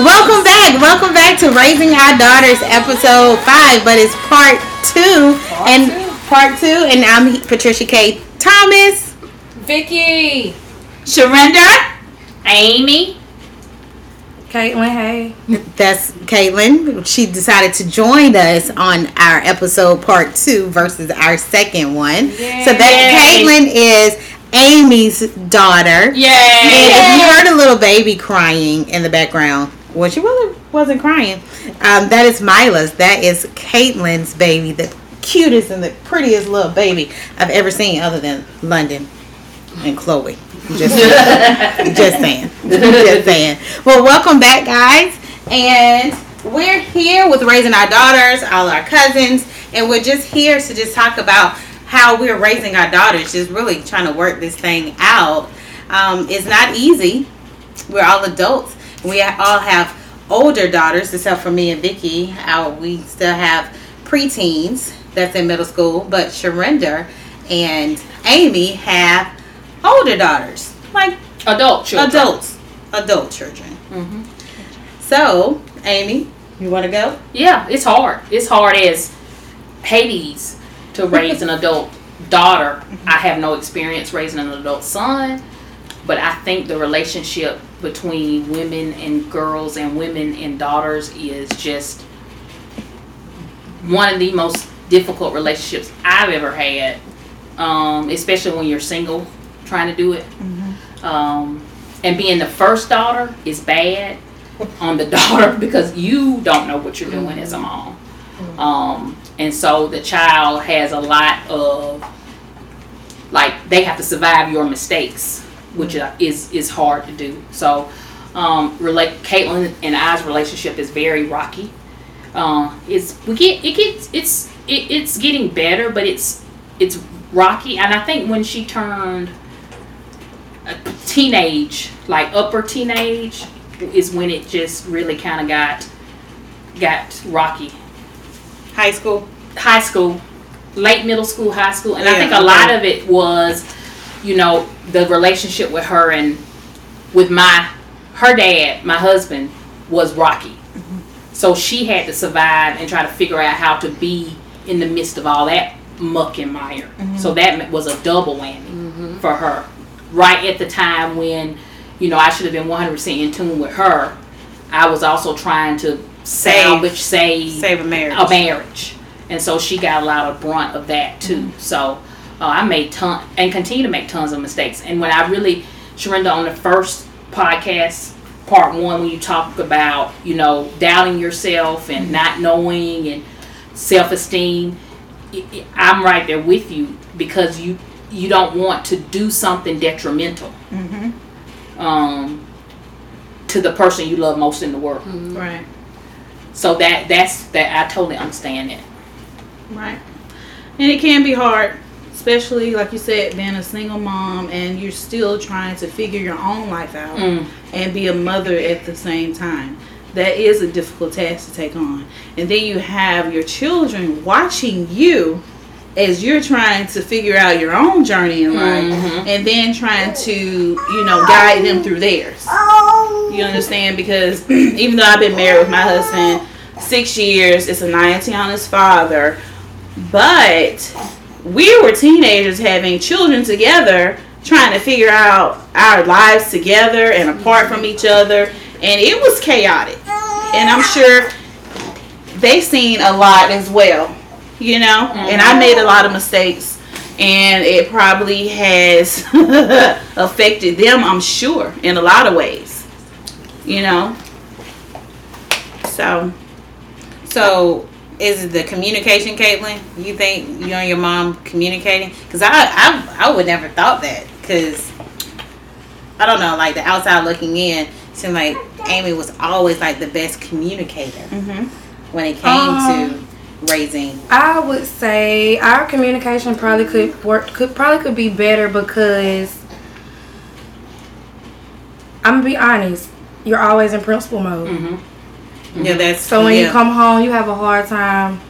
Welcome back. Welcome back to Raising Our Daughters, episode five, but it's part two. and part two, and I'm Patricia K. Thomas. Vicki. Surrender. Amy. Kaitlyn, hey. That's Kaitlyn. She decided to join us on our episode part two versus our second one. So that Yay. Kaitlyn is Amy's daughter. And if you heard a little baby crying in the background, well, she really wasn't crying. Um, that is Mila's. That is Kaitlyn's baby, the cutest and the prettiest little baby I've ever seen, other than London and Chloe. Just just saying. Just saying. Well, welcome back, guys. And we're here with raising our daughters, all our cousins, and we're just here to just talk about how we're raising our daughters, just really trying to work this thing out. Um, it's not easy. We're all adults. We all have older daughters, except for me and Vicki. Our, we still have preteens that's in middle school, but Sharinder and Amy have older daughters, like Adult children. adults, adult children. Mhm. So, Amy, you want to go? Yeah, it's hard. It's hard as Hades to raise an adult daughter. I have no experience raising an adult son, but I think the relationship between women and girls and women and daughters is just one of the most difficult relationships I've ever had. Um, especially when you're single trying to do it. Um, and being the first daughter is bad on the daughter because you don't know what you're doing as a mom. Um, and so the child has a lot of like they have to survive your mistakes, which is is hard to do. So, um, relate Kaitlyn and I's relationship is very rocky. Uh, it's we get it gets it's it, it's getting better, but it's it's rocky. And I think when she turned teenage, like upper teenage, is when it just really kind of got got rocky. High school. High school, late middle school, high school, and I think a lot of it was, you know, the relationship with her and with my her dad, my husband, was rocky. Mm-hmm. So she had to survive and try to figure out how to be in the midst of all that muck and mire. Mm-hmm. So that was a double whammy mm-hmm. for her. Right at the time when, you know, I should have been 100% in tune with her, I was also trying to salvage, save, Save a marriage. a marriage. And so she got a lot of brunt of that too. So uh, I made ton and continue to make tons of mistakes. And when I really, Sharinda, on the first podcast, part one, when you talk about, you know, doubting yourself and not knowing and self esteem, I'm right there with you because you you don't want to do something detrimental um, to the person you love most in the world. Right. So that that's that I totally understand it. Right. And it can be hard, especially like you said, being a single mom and you're still trying to figure your own life out Mm. and be a mother at the same time. That is a difficult task to take on. And then you have your children watching you as you're trying to figure out your own journey in life Mhm. and then trying to, you know, guide them through theirs. You understand? Because even though I've been married with my husband six years, it's a 19 on his father, but we were teenagers having children together, trying to figure out our lives together and apart from each other, and it was chaotic. And I'm sure they've seen a lot as well, you know. And I made a lot of mistakes, and it probably has affected them. I'm sure in a lot of ways, you know. So So, is it the communication, Kaitlyn? You think you and your mom communicating? Because I, I, I would never thought that. Because I don't know, like the outside looking in, seemed like Amy was always like the best communicator mhm. when it came Um, to raising. I would say our communication probably could work could probably could be better because I'm gonna be honest, you're always in principal mode. Mm-hmm. Yeah, that's So when yeah. you come home, you have a hard time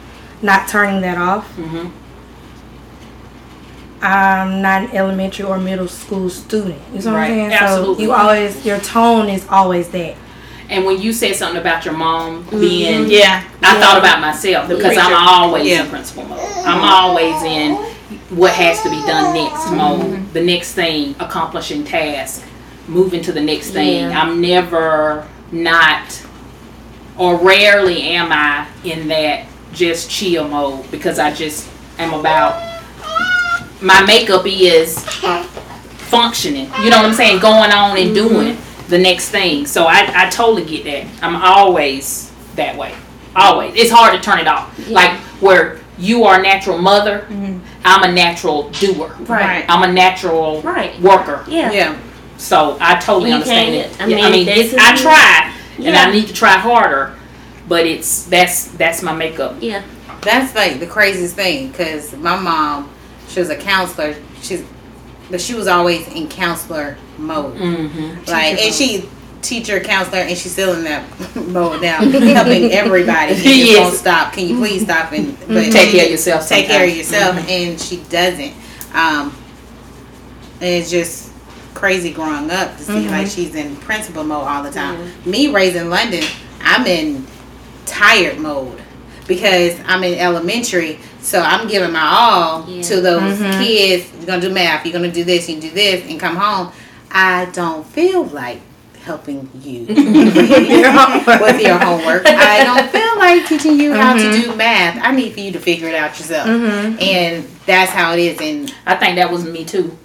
not turning that off. Mm-hmm. I'm not an elementary or middle school student. You know what Right. I'm saying? Absolutely. So you always your tone is always that. And when you said something about your mom being, Yeah. I thought about myself because I'm always Yeah. in principal mode. I'm always in what has to be done next Mm-hmm. mode. The next thing, accomplishing task, moving to the next thing. Yeah. I'm never not, or rarely am I in that just chill mode because I just am about. My makeup is functioning. You know what I'm saying? Going on and doing the next thing. So I, I totally get that. I'm always that way. Always. It's hard to turn it off. Like where you are a natural mother, mm-hmm. I'm a natural doer. Right. I'm a natural Right. worker. Yeah. Yeah. So I totally You understand can't- it. I Yeah, I mean, mean, this I is- try and I need to try harder, but it's that's that's my makeup. Yeah. That's like the craziest thing because my mom, she was a counselor. She's, but she was always in counselor mode. Mm-hmm. Like, and she teacher, counselor, and she's still in that mode now, helping everybody. Yes. won't stop. Can you please stop and but Take care of yourself. take care of sometimes. yourself Mhm. and she doesn't um and it's just crazy growing up to see like she's in principal mode all the time me raising london i'm in tired mode because i'm in elementary so i'm giving my all Yeah. to those mm-hmm. kids you're gonna do math you're gonna do this you do this and come home i don't feel like helping you with your homework. I don't feel like teaching you how to mm-hmm. do math. I need for you to figure it out yourself. Mm-hmm. And that's how it is. And I think that was me too.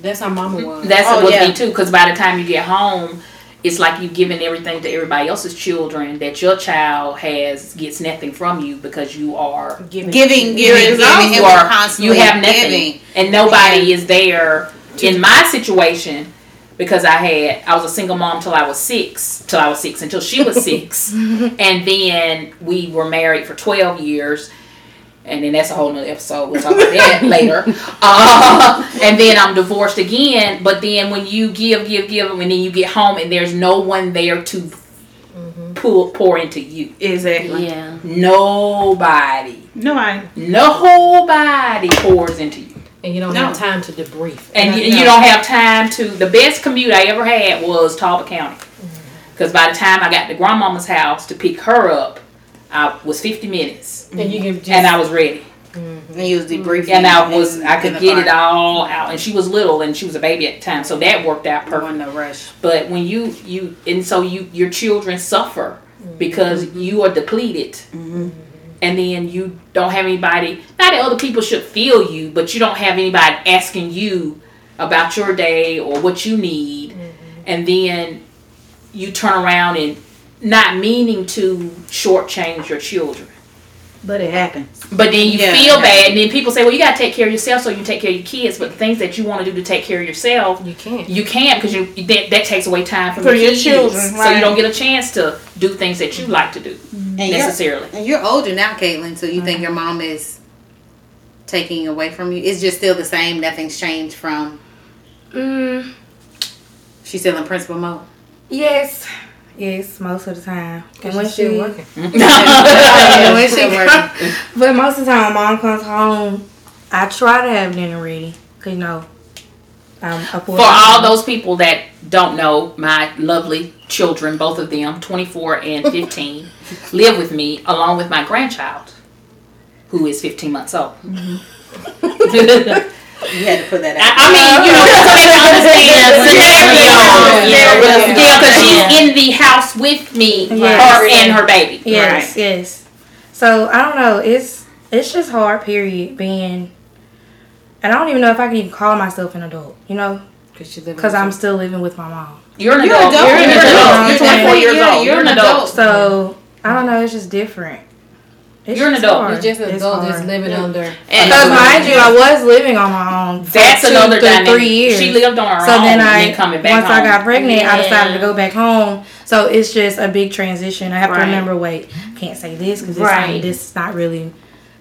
That's how Mama was. That's Oh, what yeah. me too. Because by the time you get home, it's like you giving everything to everybody else's children that your child has gets nothing from you because you are Giving. giving, giving, you giving, and you we're are you constantly have nothing, giving. and nobody is there. In my situation, because I had I was a single mom till I was six, till I was six until she was six, and then we were married for twelve years. And then that's a whole nother episode. We'll talk about that later. Uh, and then I'm divorced again. But then when you give, give, give, and then you get home and there's no one there to pull pour into you. Exactly. Yeah. Nobody. No, I. Nobody pours into you. And you don't No. have time to debrief. And you, No. you don't have time to. The best commute I ever had was Talbot County. Because by the time I got to grandmama's house to pick her up, I was 50 minutes. And you can just. And I was ready. Mm-hmm. And you was debriefing. And I was, I could the get it all out. And she was little and she was a baby at the time. So that worked out There perfect. wasn't no rush. But when you, you, and so you, your children suffer mm-hmm. because you are depleted. Mm-hmm. And then you don't have anybody, not that other people should feel you, but you don't have anybody asking you about your day or what you need. And then you turn around and not meaning to shortchange your children. But it happens. But then you Yeah, feel yeah. bad, and then people say, "Well, you gotta take care of yourself, so you take care of your kids." But the things that you want to do to take care of yourself, You can't. you can't because you that, that takes away time from For your your kids. children, So you don't get a chance to do things that you mm-hmm. like to do mm-hmm. And you're, necessarily. and you're older now, Kaitlyn. So you think mm-hmm. your mom is taking away from you? It's just still the same. Nothing's changed from. Mm, She's still in principal mode. yes, yes, most of the time. And when She's she, working. Yeah, when she come- working. but most of the time, mom comes home. I try to have dinner ready, cause you know, I'm a For all those people that don't know, my lovely children, both of them, 24 and 15, live with me along with my grandchild, who is 15 months old. Mm-hmm. You had to put that I, out. I mean, you know, so they understand the scenario. Yeah. Yeah, because she's in the house with me, Yes. her and her baby. Yes, yes. So I don't know. It's it's just hard. Period. Being, and I don't even know if I can even call myself an adult. You know, Because she living because I'm still living with my mom. You're an You're adult. adult. You're an adult. adult. You're 24 years old. you're You're an an adult. adult. So I don't know. It's just different. It's You're an adult. hard. You're just an It's adult that's hard. living under. And- Because mind you, I was living on my own. for That's two another to dynamic. three years. She lived on her so own So then I, then once I got pregnant, I decided to go back home. So it's just a big transition. I have Right. to remember, wait, can't say this because Right. this is not really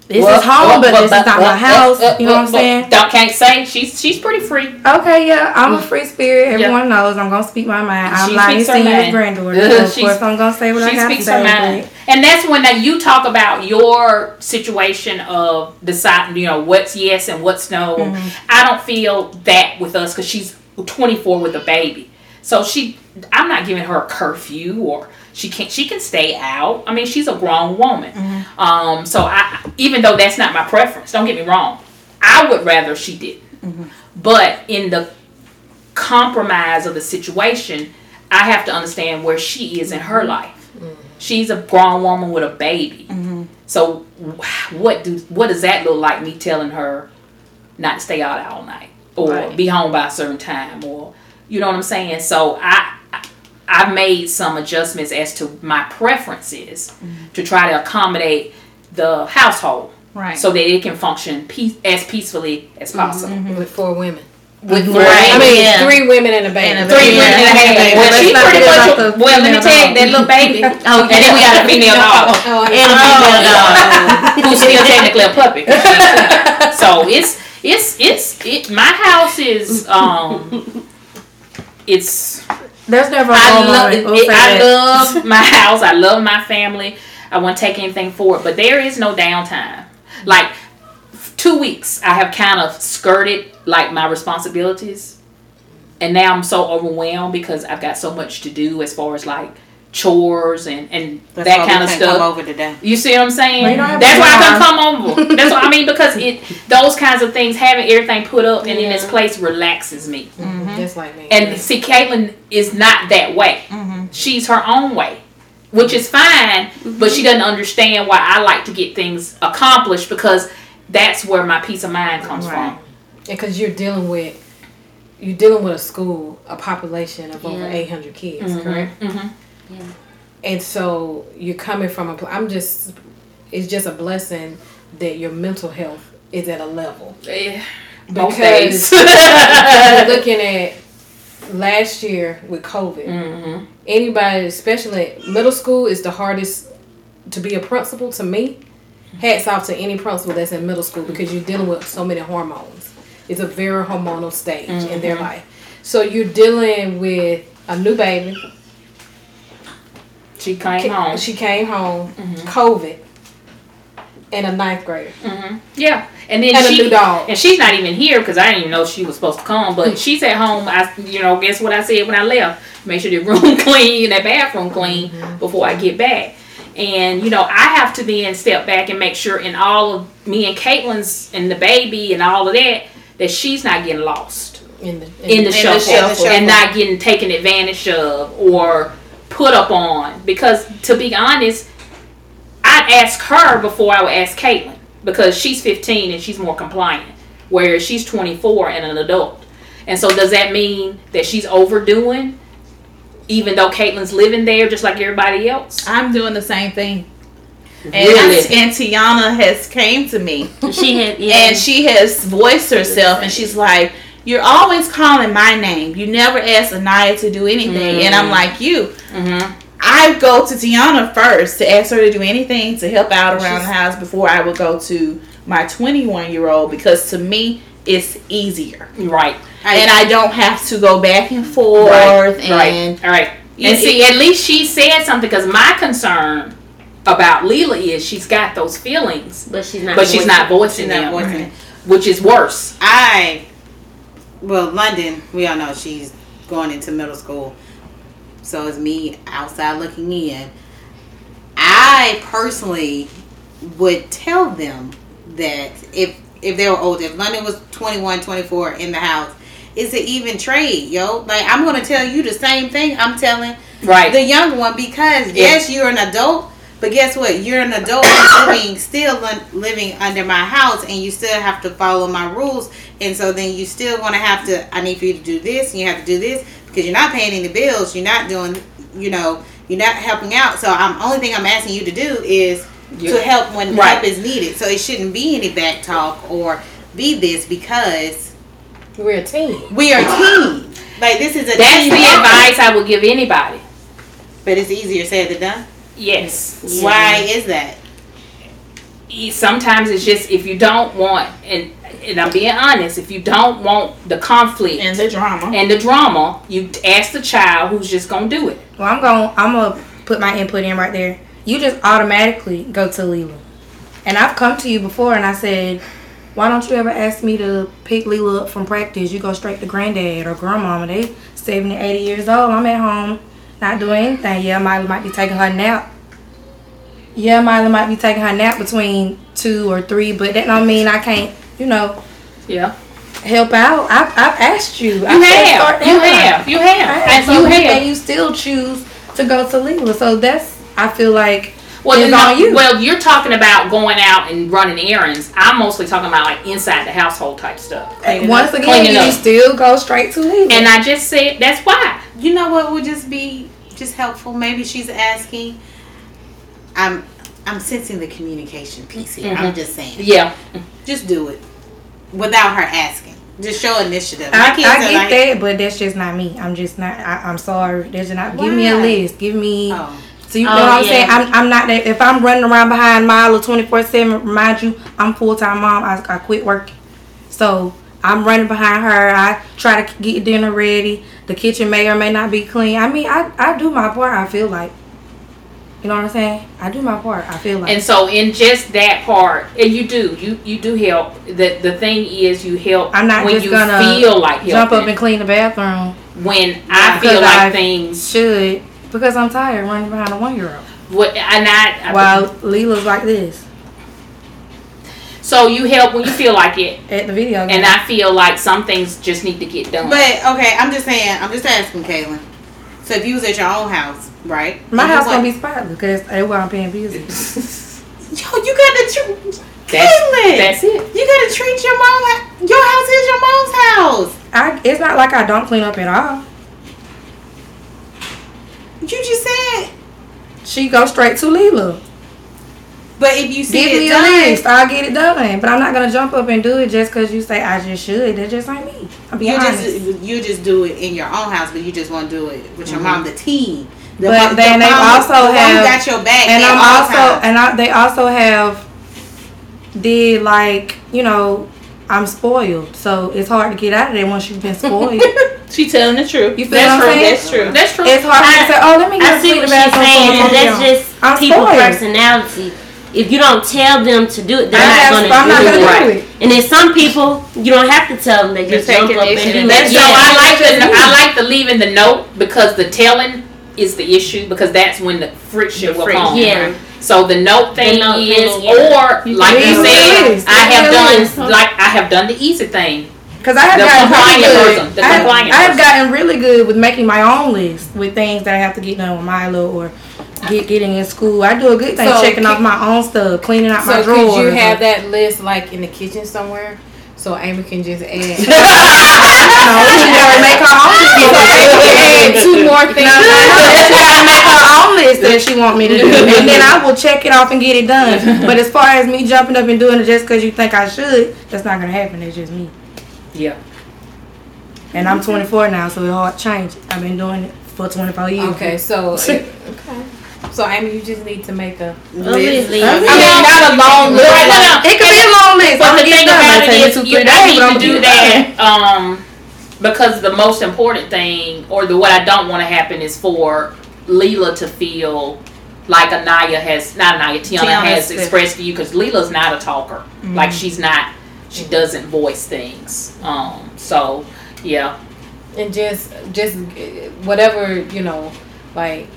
this Well, is home, well, but well, this is not well, my house. well, You know what I'm saying? Don't can't say she's she's pretty free. Okay, yeah, I'm a free spirit. Everyone knows I'm gonna speak my mind. I'm She her Senior's mind. granddaughter. Yeah, So of she's- course, I'm gonna say what I have gotta say. her mind. And that's when that you talk about your situation of deciding, you know, what's yes and what's no. Mm-hmm. I don't feel that with us because she's 24 with a baby. So she, I'm not giving her a curfew or she can't. She can stay out. I mean, she's a grown woman. Mm-hmm. Um, so I, even though that's not my preference, don't get me wrong. I would rather she did. Mm-hmm. But in the compromise of the situation, I have to understand where she is in her life. She's a grown woman with a baby. So what do what does that look like? Me telling her not to stay out all night or Right. be home by a certain time or you know what I'm saying? So I I- I made some adjustments as to my preferences to try to accommodate the household Right. so that it can function peace, as peacefully as possible. With four women. With Right. I mean, Yeah. three women and a baby. And a Three Yeah. women and a half. Yeah. Well, she pretty much. about the well, let me tell you, that little baby. And then we got a female dog Oh, I- And a female dog. who's still technically a puppy. 'cause she's- so it's it's it's it. My house is um. It's There's never a I love. We'll it, I love my house. I love my family. I won't take anything for it, but there is no downtime. Like two weeks, I have kind of skirted like my responsibilities, and now I'm so overwhelmed because I've got so much to do as far as like chores and and That's that kind of stuff. Come over today. You see what I'm saying? Well, you don't have That's why I can come over. That's what I mean because it those kinds of things, having everything put up and in its place relaxes me. Mm-hmm. Mm-hmm. Just like me. And see, Kaitlyn is not that way. Mm-hmm. She's her own way, which is fine. But she doesn't understand why I like to get things accomplished because that's where my peace of mind comes Right. because you're dealing with you're dealing with a school, a population of over 800 kids, from. correct? And so you're coming from a. I'm just. It's just a blessing that your mental health is at a level. Most Because looking at last year with COVID. Mhm. Anybody, especially middle school, is the hardest to be a principal to me. Hats off to any principal that's in middle school because you're dealing with so many hormones. It's a very hormonal stage in their life. So you're dealing with a new baby. She came home. She came home, mm-hmm. COVID, and a ninth grader. Mm-hmm. Yeah, and then And a she new dog. and she's not even here because I didn't even know she was supposed to come. But mm. she's at home. I, you know, guess what I said when I left? Make sure the room clean, that bathroom clean mm-hmm. before I get back. And you know, I have to then step back and make sure in all of me and Kaitlyn's and the baby and all of that that she's not getting lost In the, in the shuffle, shuffle. and not getting taken advantage of or put up on. Because to be honest, I'd ask her before I would ask Kaitlyn because she's 15 and she's more compliant, whereas she's 24 and an adult. And so, does that mean that she's overdoing, even though Kaitlyn's living there just like everybody else? I'm doing the same thing. And, Really? and Tiana has came to me She had yeah. and she has voiced herself and she's like, You're always calling my name. You never ask Anaya to do anything. And I'm like, You. Mm-hmm. I go to Tiana first to ask her to do anything to help out around the house before I would go to my 21 year old because to me it's easier. Right. and I don't have to go back and forth Right. and right. All right. You- And see, at least she said something because my concern about Leela is she's got those feelings, but she's not. but she's not voicing She's not them, voicing which is worse. I, well, London, we all know she's going into middle school. So it's me outside looking in. I personally would tell them that if if they were older, if London was 21, 24 in the house, it's an even trade, yo. Like I'm gonna tell you the same thing I'm telling Right. the young one because yes, you're an adult, but guess what? You're an adult living still living under my house, and you still have to follow my rules. And so then you still want to have to. I need for you to do this, and you have to do this because you're not paying any bills. You're not doing. You know, you're not helping out. So I'm only thing I'm asking you to do is to help when Right. help is needed. So it shouldn't be any back talk or be this because We're a team. we are a team. Like this is a That's the advice I would give anybody. But it's easier said than done. Yes. Why is that? sometimes it's just if you don't want and and I'm being honest, if you don't want the conflict And the drama. and the drama, you ask the child who's just gonna do it. Well, I'm going. to I'm gonna put my input in right there. You just automatically go to Leela, and I've come to you before, and I said, "Why don't you ever ask me to pick Leela up from practice? You go straight to granddad or grandmama. They 70, 80 years old. I'm at home, not doing anything. Yeah, Miley might be taking her nap. Yeah, Miley might be taking her nap between two or three, but that don't mean I can't. You know, Yeah. help out. I've, I've asked you. You I said have. You have. You have. And And you have. and you still choose to go to Leela. So that's I feel like Well, it's then, on you. well, you're talking about going out and running errands. I'm mostly talking about like inside the household type stuff. And once again, Cleaning you up. still go straight to Leela. And I just said that's why. You know what would just be just helpful? Maybe she's asking. I'm I'm sensing the communication piece here. I'm Mhm. just saying. Yeah. Just do it without her asking. Just show initiative. I, My kids I are get like, that, but that's just not me. I'm just not. I, I'm sorry. There's not. Give me a list. Give me. Oh. So you know Oh, what I'm yeah. saying? I'm, I'm not that. If I'm running around behind Milo 24 seven, remind you, I'm full time mom. I, I quit working, so I'm running behind her. I try to get dinner ready. The kitchen may or may not be clean. I mean, I I do my part. I feel like. You know what I'm saying? I do my part. I feel like. And so in just that part, and you do, you you do help. The the thing is, you help I'm not when just you gonna feel like jump up and clean the bathroom. when I feel like I things, Should because I'm tired running behind a one year old. what and I, While Leela's like this so you help when you feel like it, at the video game. and I feel like some things just need to get done. But okay, I'm just saying. I'm just asking, Kaylin. So if you was at your own house, right? My house was gonna be spotless because they I'm paying bills. Yo, you gotta treat That's, Kaylin. that's it. You gotta treat your mom. ha- Your house is your mom's house. I, it's not like I don't clean up at all. You just said. She go straight to Leela. But if you see Give it me a done, list. I'll get it done. But I'm not gonna jump up and do it just because you say I just should. That just ain't me. I'm being you honest. just you just do it in your own house, but you just want to do it with your Mm-hmm. mom, the team. The But mom- then the they mom- also the have- got your back. and I'm also times. and I, they also have did like you know I'm spoiled, so it's hard to get out of there once you've been spoiled. She telling the truth. You feel That's what I'm true. saying? That's true. That's true. it's hard for me to say, oh, let me I go see what the she's bathroom. saying, and that's just I'm people spoiled. personality. If you don't tell them to do it, they're I not going to do gonna it. do Right. it. And then some people, you don't have to tell them. They You just take jump up and do That's it. so I like the I like the leaving the note because the telling is the issue because that's when the friction will friction. come. Yeah. So the note thing note is, thing, yeah. or like you said. I have done like I have done the easy thing. Because I have The gotten compliant really good. person, the I have, I have gotten really good with making my own list with things that I have to get done with Milo or get getting in school. I do a good thing So checking can- off my own stuff, cleaning out my So drawers. could you have that list like in the kitchen somewhere? So Amy can just add. No, she gotta make her own list. so Amy can add two more things. no, no, she gotta make her own list that she want me to do, and then I will check it off and get it done. But as far as me jumping up and doing it just because you think I should, that's not gonna happen. It's just me. Yeah. And I'm 24 now, so it all to change. I've been doing it for 24 years. Okay, so okay. So I mean, you just need to make a. List. I mean, not a long list. Right, no, no. It could be a long list. But I'm the gonna thing about Might it take me is, two, you, I days, need to do get it done. that um, because the most important thing, or the what I don't want to happen, is for Leela to feel like Anaya has, not Anaya, Tiana, Tiana has expressed to you, because Leela's not a talker. Mm-hmm. Like she's not, she doesn't voice things. Um, so yeah, and just just whatever you know like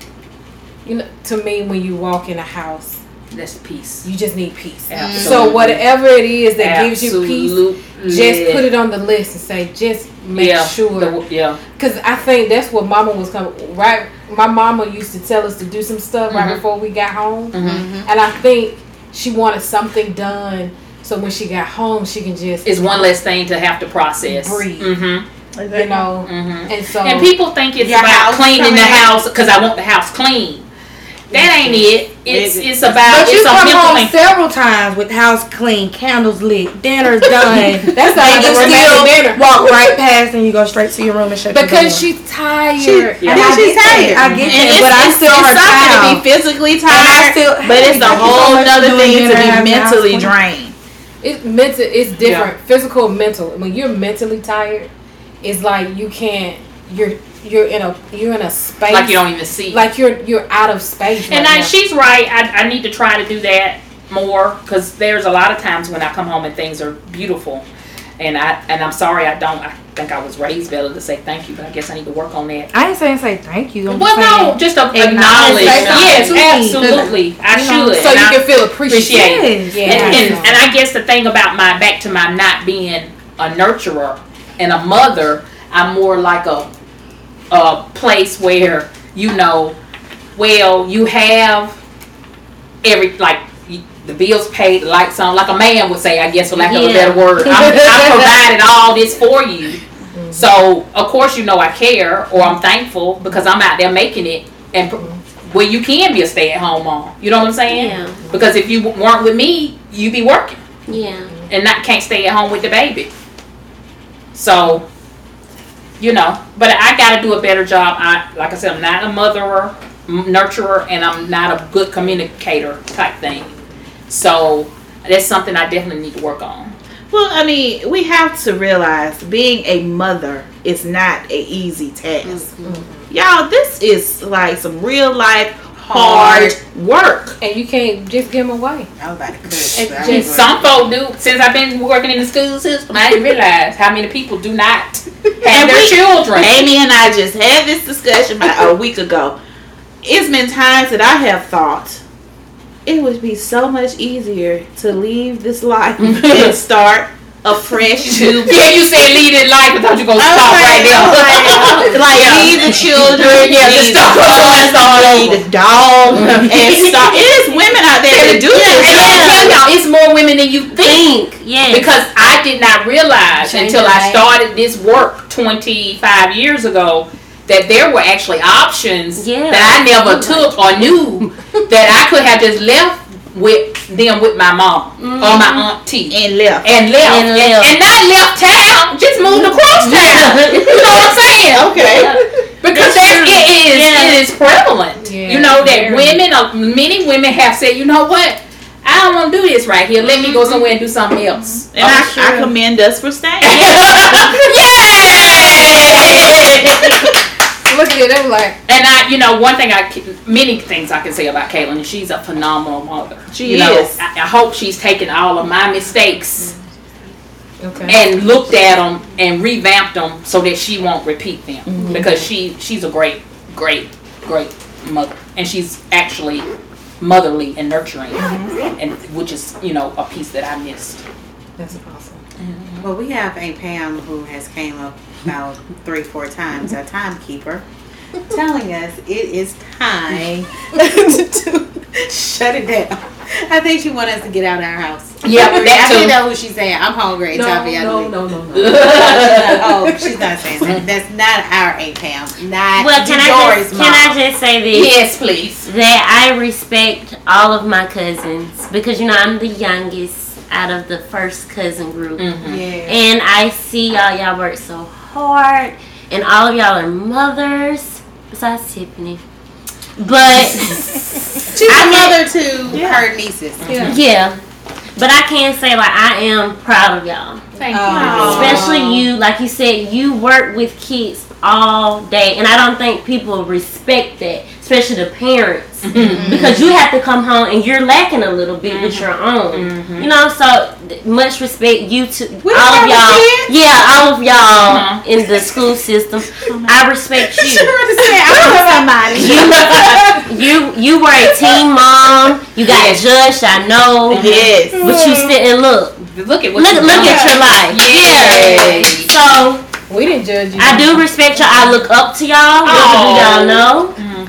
you know to me when you walk in a house that's peace. you just need peace Absolutely. so whatever it is that gives you peace Absolutely. just put it on the list and say just make yeah, sure the- yeah. because i think that's what mama was coming right my mama used to tell us to do some stuff right Mhm. before we got home Mhm. and i think she wanted something done so when she got home she can just It's one less thing to have to process. Breathe. Mm-hmm. you know Mm-hmm. and so And people think it's about cleaning the house because I want the house clean. That ain't it. It's Is it? it's about But you a come home thing. several times with house clean, candles lit, dinner's done. That's not and you even still dinner. walk right past and you go straight to your room and shut your door. Because she's tired. Yeah. And I she's get that. tired. I get And that, it's, but I'm still it's her something child. to be physically And I tired, still- but it's a thank you so whole much for nother thing to be mentally drained. It's mental. It's different. Physical, and mental. When you're mentally tired, it's like you can't. You're you're in a you're in a space Like you don't even see. like you're you're out of space. and right I, she's right. I, I need to try to do that more because there's a lot of times when I come home and things are beautiful, and I and I'm sorry I don't. I think I was raised better to say thank you, but I guess I need to work on that. I ain't saying say thank you. I'm Well, just no, just a, Acknowledge acknowledge. Yes, absolutely. I should. so you I- can feel appreciated. appreciate. Yes. Yeah. And, and, and I guess the thing about my back to my not being a nurturer and a mother, I'm more like a a place where you know, well, you have every like the bills paid, lights on, like a man would say, I guess, for lack of a better word. I'm, I provided all this for you, so of course you know I care or I'm thankful because I'm out there making it and. pr- Well, you can be a stay-at-home mom. You know what I'm saying? Yeah. Because if you weren't with me, you'd be working Yeah. and not can't stay at home with the baby. So, you know, but I got to do a better job. I like I said, I'm not a motherer, nurturer, and I'm not a good communicator type thing. So that's something I definitely need to work on. Well, I mean, we have to realize being a mother is not an easy task. Mm-hmm. Y'all, this is like some real life hard work. and you can't just give them away. I was about to cuss. And but I just Some folk do. Since I've been working in the school system, I didn't realize how many people do not have their we- children. Amy and I just had this discussion about a week ago. It's been times that I have thought it would be so much easier to leave this life and start a fresh new Yeah, you said lead it life. I thought you gonna stop like, right there. Like, like Yeah. leave the children, Yeah, leave just the over, husband, leave the dog, and start. It is women out there that do And this. let me tell y'all, it's more women than you think. Think. Yes. Because I did not realize Change until I started this work 25 years ago that there were actually options Yeah. that I never took or knew that I could have just left with them with my mom or my auntie And left. and left And and, left. and not left town, just moved across town. you know what I'm saying? Okay. Because that, it is Yeah. it is prevalent. Yeah, you know that very. women, uh, many women have said, you know what, I don't want to do this right here. Let me go somewhere and do something else. And I, I commend us for staying. Yay! Look at it. I'm like, and I, you know, one thing I, many things I can say about Kaitlyn is she's a phenomenal mother. She you know, is. I, I hope she's taken all of my mistakes okay. and looked at them and revamped them so that she won't repeat them Mm-hmm. because she she's a great great great mother and she's actually motherly and nurturing Mm-hmm. and which is you know a piece that I missed That's awesome. Well, we have a Pam who has came up about three, four times, a timekeeper, telling us it is time to shut it down. I think she wants us to get out of our house. Yeah, I that think too. that's what she's saying. I'm hungry. It's No, time for y'all no, no, no, no. oh, she's not saying that. That's not our A Pam. Not well, can I Doris' just can I just say this? yes please that I respect all of my cousins because you know I'm the youngest out of the first cousin group, Mm-hmm. Yeah. and I see y'all y'all work so hard, and all of y'all are mothers besides Tiffany. But She's I a mother to her nieces. Yeah. yeah, but I can say like I am proud of y'all, thank Oh. especially you. Like you said, you work with kids all day, and I don't think people respect that, especially the parents. Mm-hmm. Mm-hmm. because you have to come home and you're lacking a little bit with mm-hmm. your own. You know, so much respect you to We all of y'all. kids. Yeah, all of y'all Uh-huh. in the school system. Uh-huh. I respect She you. wanted to say, I know somebody. You you were a teen mom. You got judged. I know. Yes. But you still and look, look at what look you look at your life. Yay. Yeah. So We didn't judge you. I do respect y'all. I look up to y'all. Little do oh. y'all know,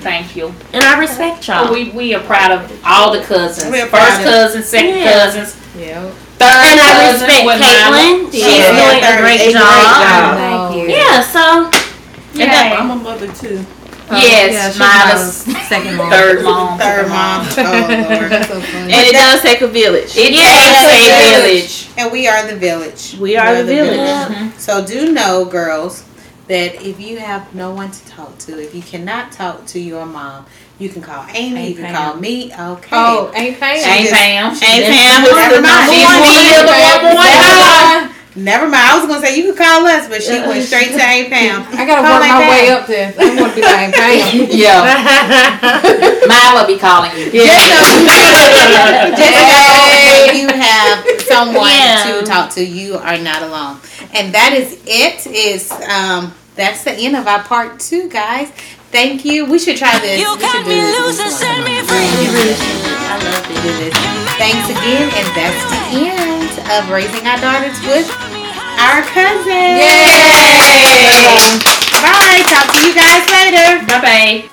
thank you and I respect y'all. we, we are proud of all the cousins We're first cousins second Yeah. cousins Yeah. third and I respect Kaitlyn. She's Yeah. doing a great a great job. job. Thank you. Yeah. So Yay. I'm a mother too. yes, yeah, she's Mila's Mila's second mom. third mom. Third mom. Oh Lord. So funny. And it does take a village. It Yes, takes a yes. village. And we are the village. We are the village. Mhm. So do know, girls, that if you have no one to talk to, if you cannot talk to your mom, you can call Amy. Aunt you can Pam. call me. Okay. Oh, ain't paying. Ain't just- Pam. She Ain't just- Pam was Never the mind. number She's one one deal, the of number one dollar. Never mind. I was gonna say you could call us, but she went straight to Aunt Pam. I gotta Call work Aunt my way up there. I want to be like paying. Yeah. Mila be calling you. Just know, just know you have someone Yeah. to talk to. You are not alone. And that is it. Is um that's the end of our part two, guys. Thank you. We should try this. You we should cut do me this loose and set me month. free. You really should. I love Do this. Thanks again, and that's the end of raising our daughters with our cousins. Yay! Bye. Talk to you guys later. Bye bye.